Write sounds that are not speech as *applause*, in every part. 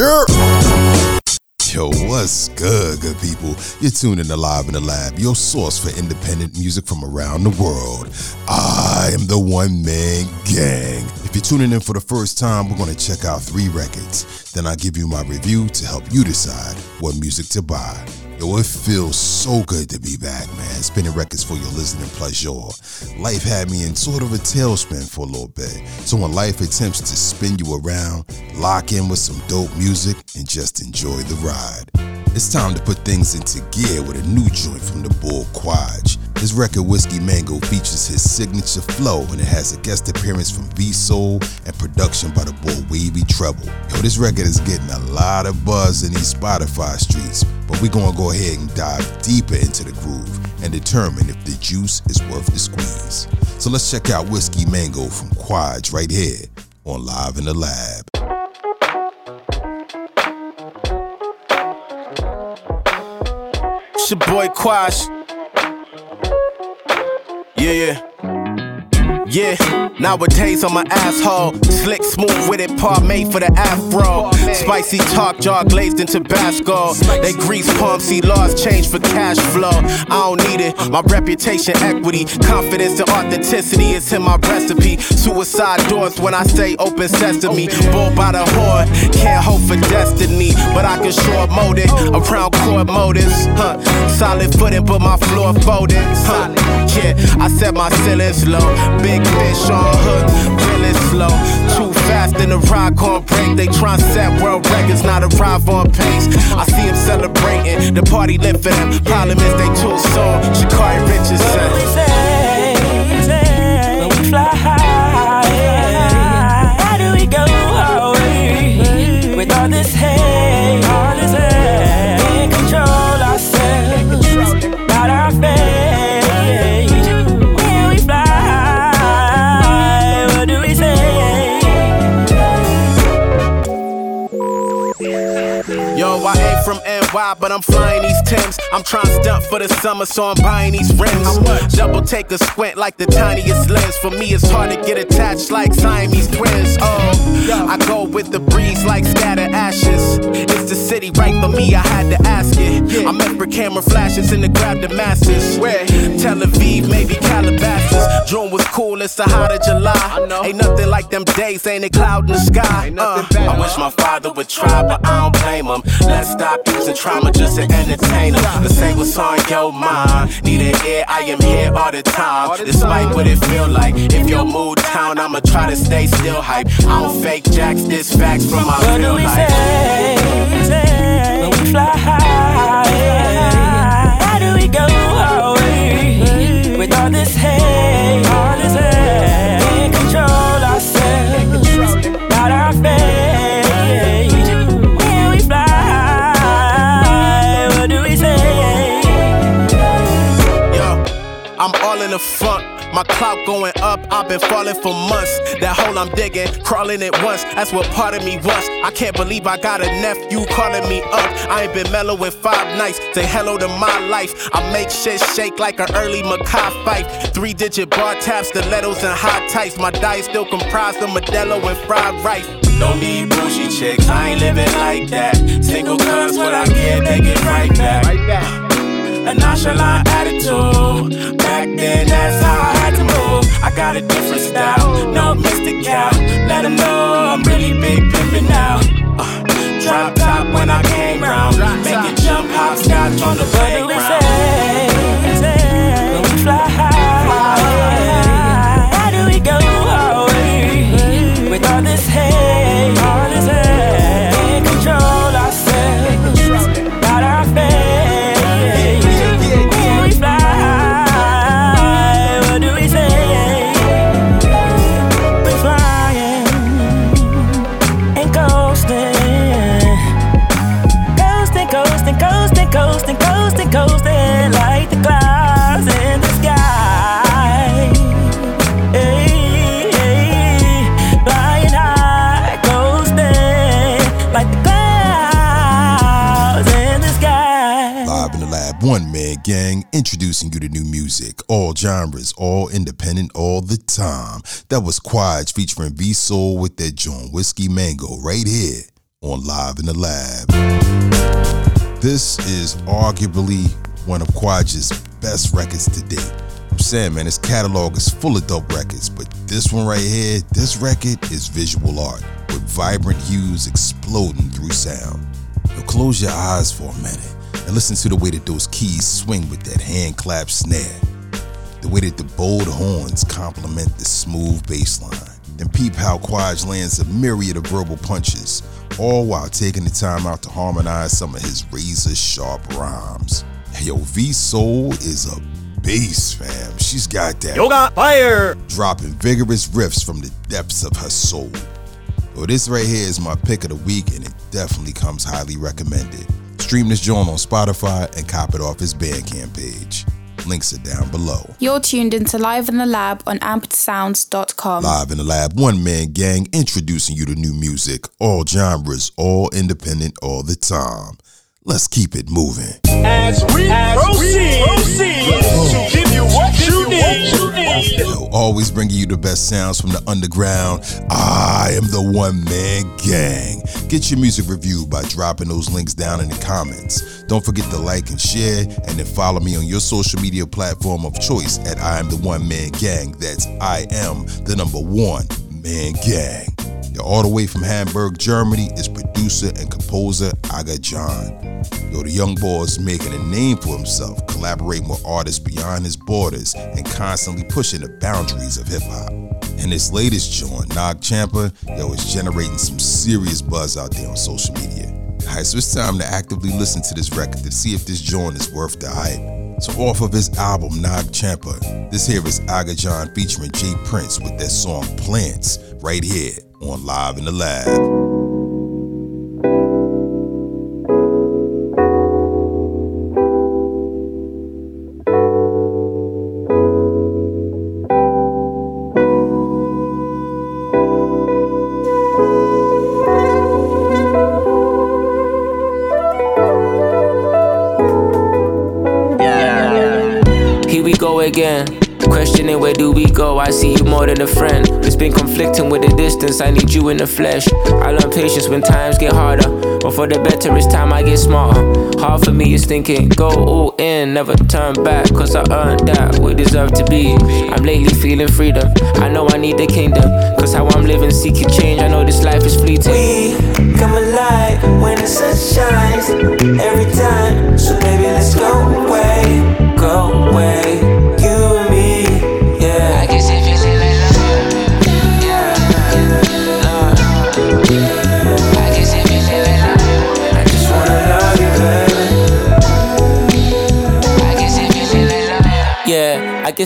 Yeah. Yo, what's good, good people? You're tuning in Live in the Lab, your source for independent music from around the world. I am the one man gang. If you're tuning in for the first time, we're going to check out three records. Then I'll give you my review to help you decide what music to buy. Yo, it feels so good to be back, man. Spinning records for your listening pleasure. Life had me in sort of a tailspin for a little bit. So when life attempts to spin you around, lock in with some dope music and just enjoy the ride. It's time to put things into gear with a new joint from the Bull Quadge. His record Whiskey Mango features his signature flow and it has a guest appearance from V Soul and production by the boy Wavy Treble. Yo, this record is getting a lot of buzz in these Spotify streets, but we're gonna go ahead and dive deeper into the groove and determine if the juice is worth the squeeze. So let's check out Whiskey Mango from Quadge right here on Live in the Lab. It's your boy Quash. Yeah, yeah. Yeah, nowadays I'm an asshole. Slick, smooth with it, par made for the afro. Spicy talk, jar glazed in Tabasco. They grease palm, see laws change for cash flow. I don't need it, my reputation, equity, confidence, and authenticity is in my recipe. Suicide doors when I say open sesame. Bull by the horn, can't hope for destiny, but I can short mold it around core motives. Huh. Solid footing, but my floor folded. Huh. I set my ceilings low. Big fish on hook, really slow. Too fast in the ride gon' break. They try set world records, not arrive on pace. I see them celebrating, the party lit for them. Problem is they too soon. Sha'Carri Richardson. When we fly high, NY, but I'm flying these Tims. I'm trying to stunt for the summer, so I'm buying these rims. Double take a squint like the tiniest lens. For me, it's hard to get attached like Siamese twins. Oh, I go with the breeze like scattered ashes. It's the city right for me, I had to ask it. I meant for camera flashes and to grab the masses. Where? Tel Aviv, maybe Calabasas. June was cool, it's the hot of July. Ain't nothing like them days, ain't a cloud in the sky. Uh, I wish my father would try, but I don't blame him. Let's stop using trauma just to entertain him. Let's say what's on your mind. Need an ear, I am here all the time. Despite what it feel like. If your mood down, I'ma try to stay still hype. I don't fake jacks, this facts from my What real do we life. say when we fly high? How do we go away with all this hate? All this hate. My clout going up, I've been falling for months. That hole I'm digging, crawling it once. That's what part of me wants. I can't believe I got a nephew calling me up. I ain't been mellow in five nights. Say hello to my life. I make shit shake like an early Makai fight. Three digit bar taps, stilettos, and high tights. My diet still comprised of Modelo and fried rice. Don't need bougie chicks, I ain't living like that. Single cuz what I get, they get right back. A nonchalant attitude. Back then, that's how I had to move. I got a different style, no mystic cow. Let 'em know I'm really big pimpin' now. Uh, drop top when I came round. Make it jump hopscotch on the What do we playground. One man gang, introducing you to new music, all genres, all independent, all the time. That was Quadge featuring V Soul with their joint Whiskey Mango right here on Live in the Lab. This is arguably one of Quadja's best records to date. I'm saying, man, his catalog is full of dope records, but this one right here, this record is visual art with vibrant hues exploding through sound. Now close your eyes for a minute and listen to the way that those keys swing with that hand clap snare. The way that the bold horns complement the smooth bass line. And peep how Quaj lands a myriad of verbal punches, all while taking the time out to harmonize some of his razor sharp rhymes. Yo, V Soul is a beast, fam. She's got that Yoga fire. dropping vigorous riffs from the depths of her soul. Well, this right here is my pick of the week, and it definitely comes highly recommended. Stream this joint on Spotify and cop it off his Bandcamp page. Links are down below. You're tuned into Live in the Lab on ampedsounds.com. Live in the lab, one man gang introducing you to new music, all genres, all independent, all the time. Let's keep it moving. As we proceed, to give you what you need. Yo, always bringing you the best sounds from the underground. I am the one man gang. Get your music reviewed by dropping those links down in the comments. Don't forget to like and share, and then follow me on your social media platform of choice at I am the one man gang. That's I am the number one man gang. Yo, all the way from Hamburg, Germany, is producer and composer Aga John. Yo, the young boy is making a name for himself, collaborating with artists beyond his borders, and constantly pushing the boundaries of hip hop. And his latest joint, Nag Champa, yo, is generating some serious buzz out there on social media. Alright, so it's time to actively listen to this record to see if this joint is worth the hype. So off of his album Nag Champa, this here is Aga John featuring Jay Prince with that song Plants, right here on Live in the Lab. Distance. I need you in the flesh. I learn patience when times get harder. But for the better, it's time I get smarter. Hard for me is thinking, go all in, never turn back. Cause I earned that, we deserve to be. I'm lately feeling freedom. I know I need the kingdom. Cause how I'm living, seeking change. I know this life is fleeting. We come alive when the sun shines every time. So baby, let's go away, go away.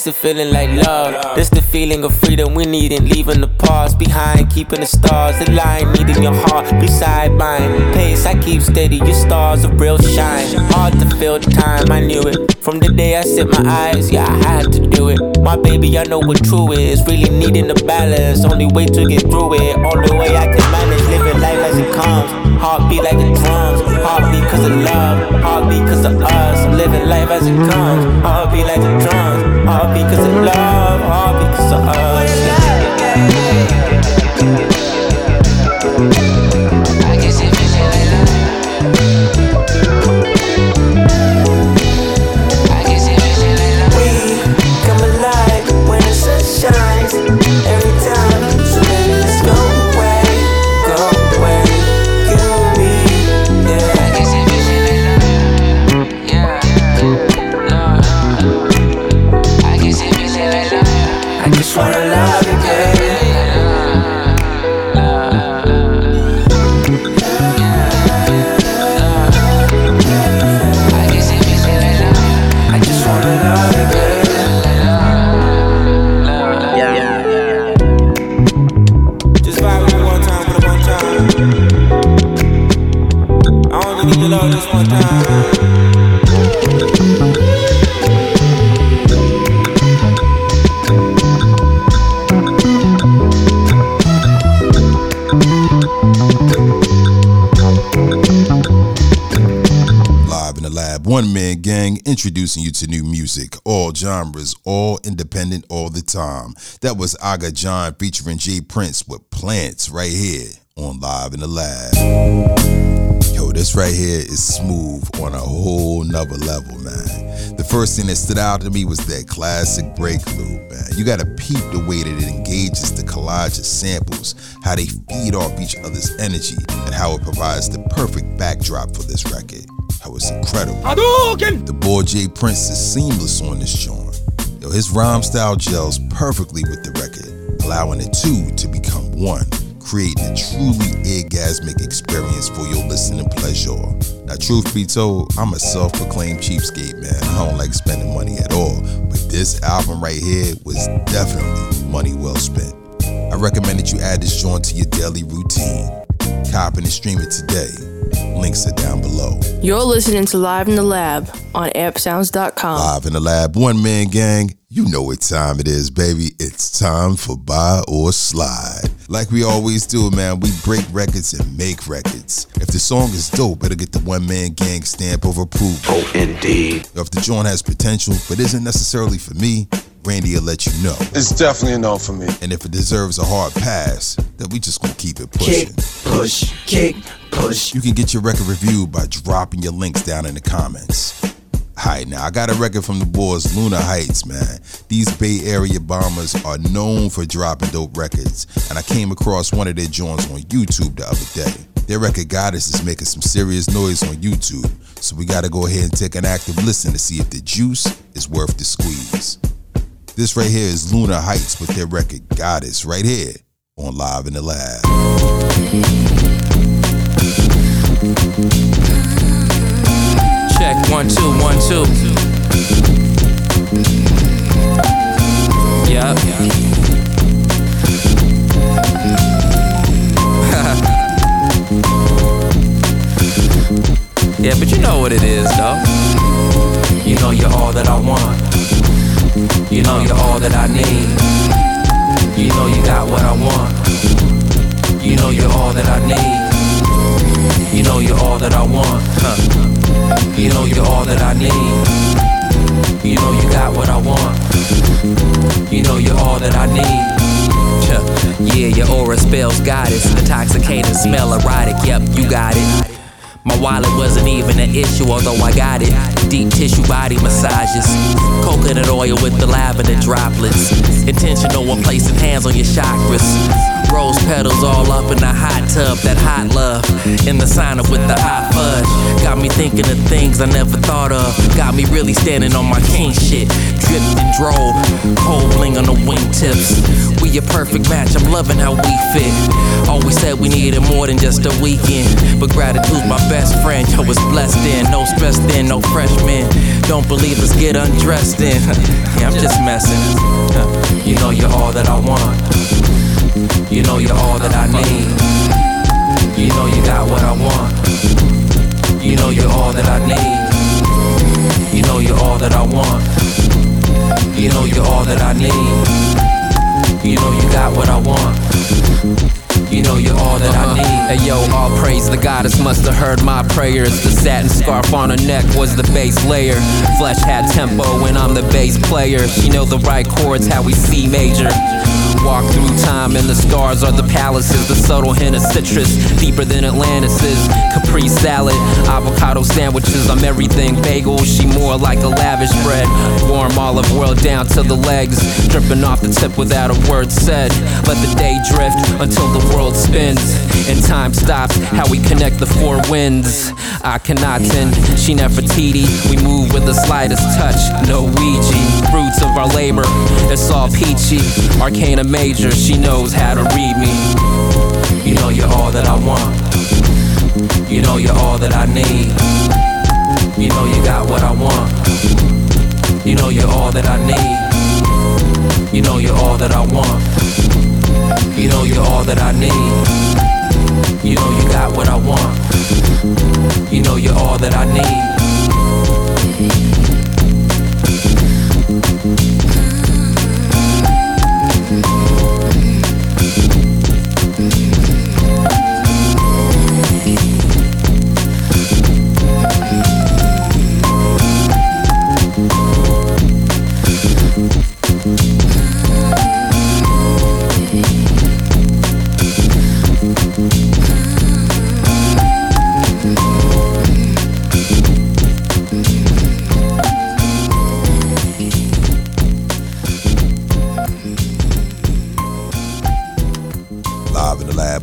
I the feeling like love. This the feeling of freedom we needin', leaving the past behind, keeping the stars aligned, needing your heart beside mine. Pace I keep steady, your stars of real shine. Hard to feel the time, I knew it from the day I set my eyes. Yeah, I had to do it. My baby, I know what true is. Really needing the balance, only way to get through it. Only way I can manage living life as it comes. Heartbeat like the drums, heartbeat cause of love, heartbeat cause of us. I'm living life as it comes. Heartbeat like the drums, introducing you to new music, all genres, all independent, all the time. That was Aga John featuring Jay Prince with Plants right here on Live in the Lab. Yo, this right here is smooth on a whole nother level, man. The first thing that stood out to me was that classic break loop, man. You gotta peep the way that it engages the collage of samples, how they feed off each other's energy, and how it provides the perfect backdrop for this record. How was incredible. The boy Jay Prince is seamless on this joint. Yo, his rhyme style gels perfectly with the record, allowing the two to become one creating a truly orgasmic experience for your listening pleasure. Now, truth be told, I'm a self proclaimed cheapskate, man. I don't like spending money at all. But this album right here was definitely money well spent. I recommend that you add this joint to your daily routine. Copy and stream it today. Links are down below. You're listening to Live in the Lab on ampedsounds.com. Live in the Lab, one man gang. You know what time it is, baby. It's time for Buy or Slide. Like we always do, man, we break records and make records. If the song is dope, it'll get the one man gang stamp of approval. Oh, indeed. If the joint has potential, but isn't necessarily for me, Randy will let you know. It's definitely a no for me. And if it deserves a hard pass, then we just gonna keep it pushing. Kick, push, kick, push. You can get your record reviewed by dropping your links down in the comments. Alright, now I got a record from the boys Lunar Heights, man. These Bay Area bombers are known for dropping dope records, and I came across one of their joints on YouTube the other day. Their record Goddess is making some serious noise on YouTube, so we gotta go ahead and take an active listen to see if the juice is worth the squeeze. This right here is Lunar Heights with their record Goddess right here on Live in the Lab. Check one two one two. Yep. *laughs* yeah, but you know what it is, though. You know you're all that I want. You know you're all that I need. You know you got what I want. You know you're all that I need. You know you're all that I want. You know you're all that I need. You know you got what I want. You know you're all that I need. Yeah, your aura spells goddess. Intoxicating, smell erotic. Yep, you got it. My wallet wasn't even an issue, although I got it. Deep tissue body massages. Coconut oil with the lavender droplets. Intentional when placing hands on your chakras. Rose petals all up in the hot tub, that hot love. In the sauna with the hot fudge. Got me thinking of things I never thought of. Got me really standing on my king shit. Dripped and drove. Cold bling on the wingtips. We a perfect match, I'm loving how we fit. Always said we needed more than just a weekend. But gratitude's my best friend. Yo, was blessed in. No stress then, no freshman. Don't believe us, get undressed in. *laughs* yeah, I'm just messing. *laughs* You know you're all that I want. You know you're all that I need. You know you got what I want. You know you're all that I need. You know you're all that I want. You know you're all that I need. You know you got what I want. You know you're all that I uh-huh. need. Hey yo, all praise the goddess must have heard my prayers. The satin scarf on her neck was the base layer. Flesh had tempo when I'm the bass player. She know the right chords, how we C major. Walk through time and the stars are the palaces. The subtle hint of citrus, deeper than Atlantis is. Capri salad, avocado sandwiches. I'm everything bagel. She more like a lavish bread. Warm olive oil down to the legs, dripping off the tip without a word said. Let the day drift until the world spins and time stops. How we connect the four winds. I cannot tend, she Nefertiti. We move with the slightest touch. No Ouija, fruits of our labor. It's all peachy. Arcana major, she knows how to read me. You know you're all that I want. You know you're all that I need. You know you got what I want. You know you're all that I need. You know you're all that I want. You know you're all that I need. You know you got what I want. You know you're all that I need.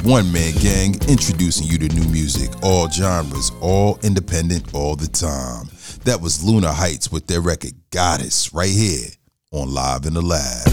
One Man Gang introducing you to new music, all genres, all independent, all the time. That was Luna Heights with their record Goddess right here on Live in the Lab.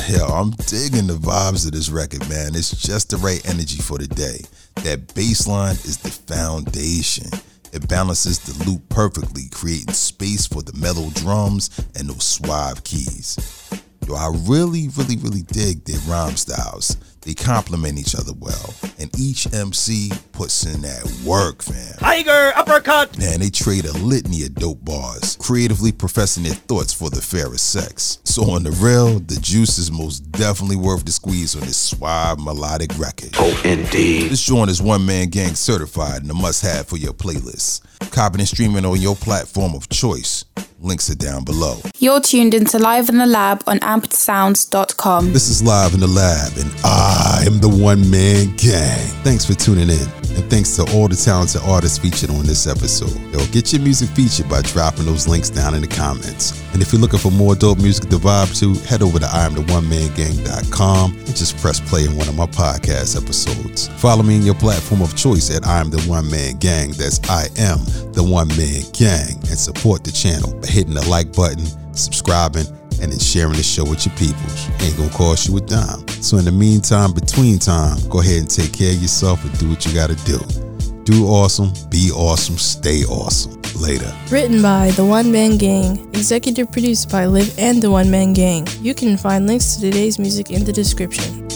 Hell, I'm digging the vibes of this record, man. It's just the right energy for the day. That bass line is the foundation. It balances the loop perfectly, creating space for the mellow drums and those suave keys. Yo, I really, really, really dig their rhyme styles. They complement each other well, and each MC puts in that work, fam. Tiger uppercut. Man, they trade a litany of dope bars, creatively professing their thoughts for the fairest sex. So on the real, the juice is most definitely worth the squeeze on this suave melodic record. Oh, indeed. This joint is one man gang certified and a must have for your playlist. Copying and streaming on your platform of choice. Links are down below. You're tuned into Live in the Lab on ampedsounds.com. This is Live in the Lab, and I am the one man gang. Thanks for tuning in. And thanks to all the talented artists featured on this episode. Yo, get your music featured by dropping those links down in the comments. And if you're looking for more dope music to vibe to, head over to IamTheOneManGang.com and just press play on one of my podcast episodes. Follow me in your platform of choice at I Am The One Man Gang. That's I Am The One Man Gang. And support the channel by hitting the like button, subscribing, and then sharing the show with your peoples. Ain't gonna cost you a dime. So in the meantime, between time, go ahead and take care of yourself and do what you gotta do. Do awesome, be awesome, stay awesome. Later. Written by The One Man Gang, executive produced by Liv and The One Man Gang. You can find links to today's music in the description.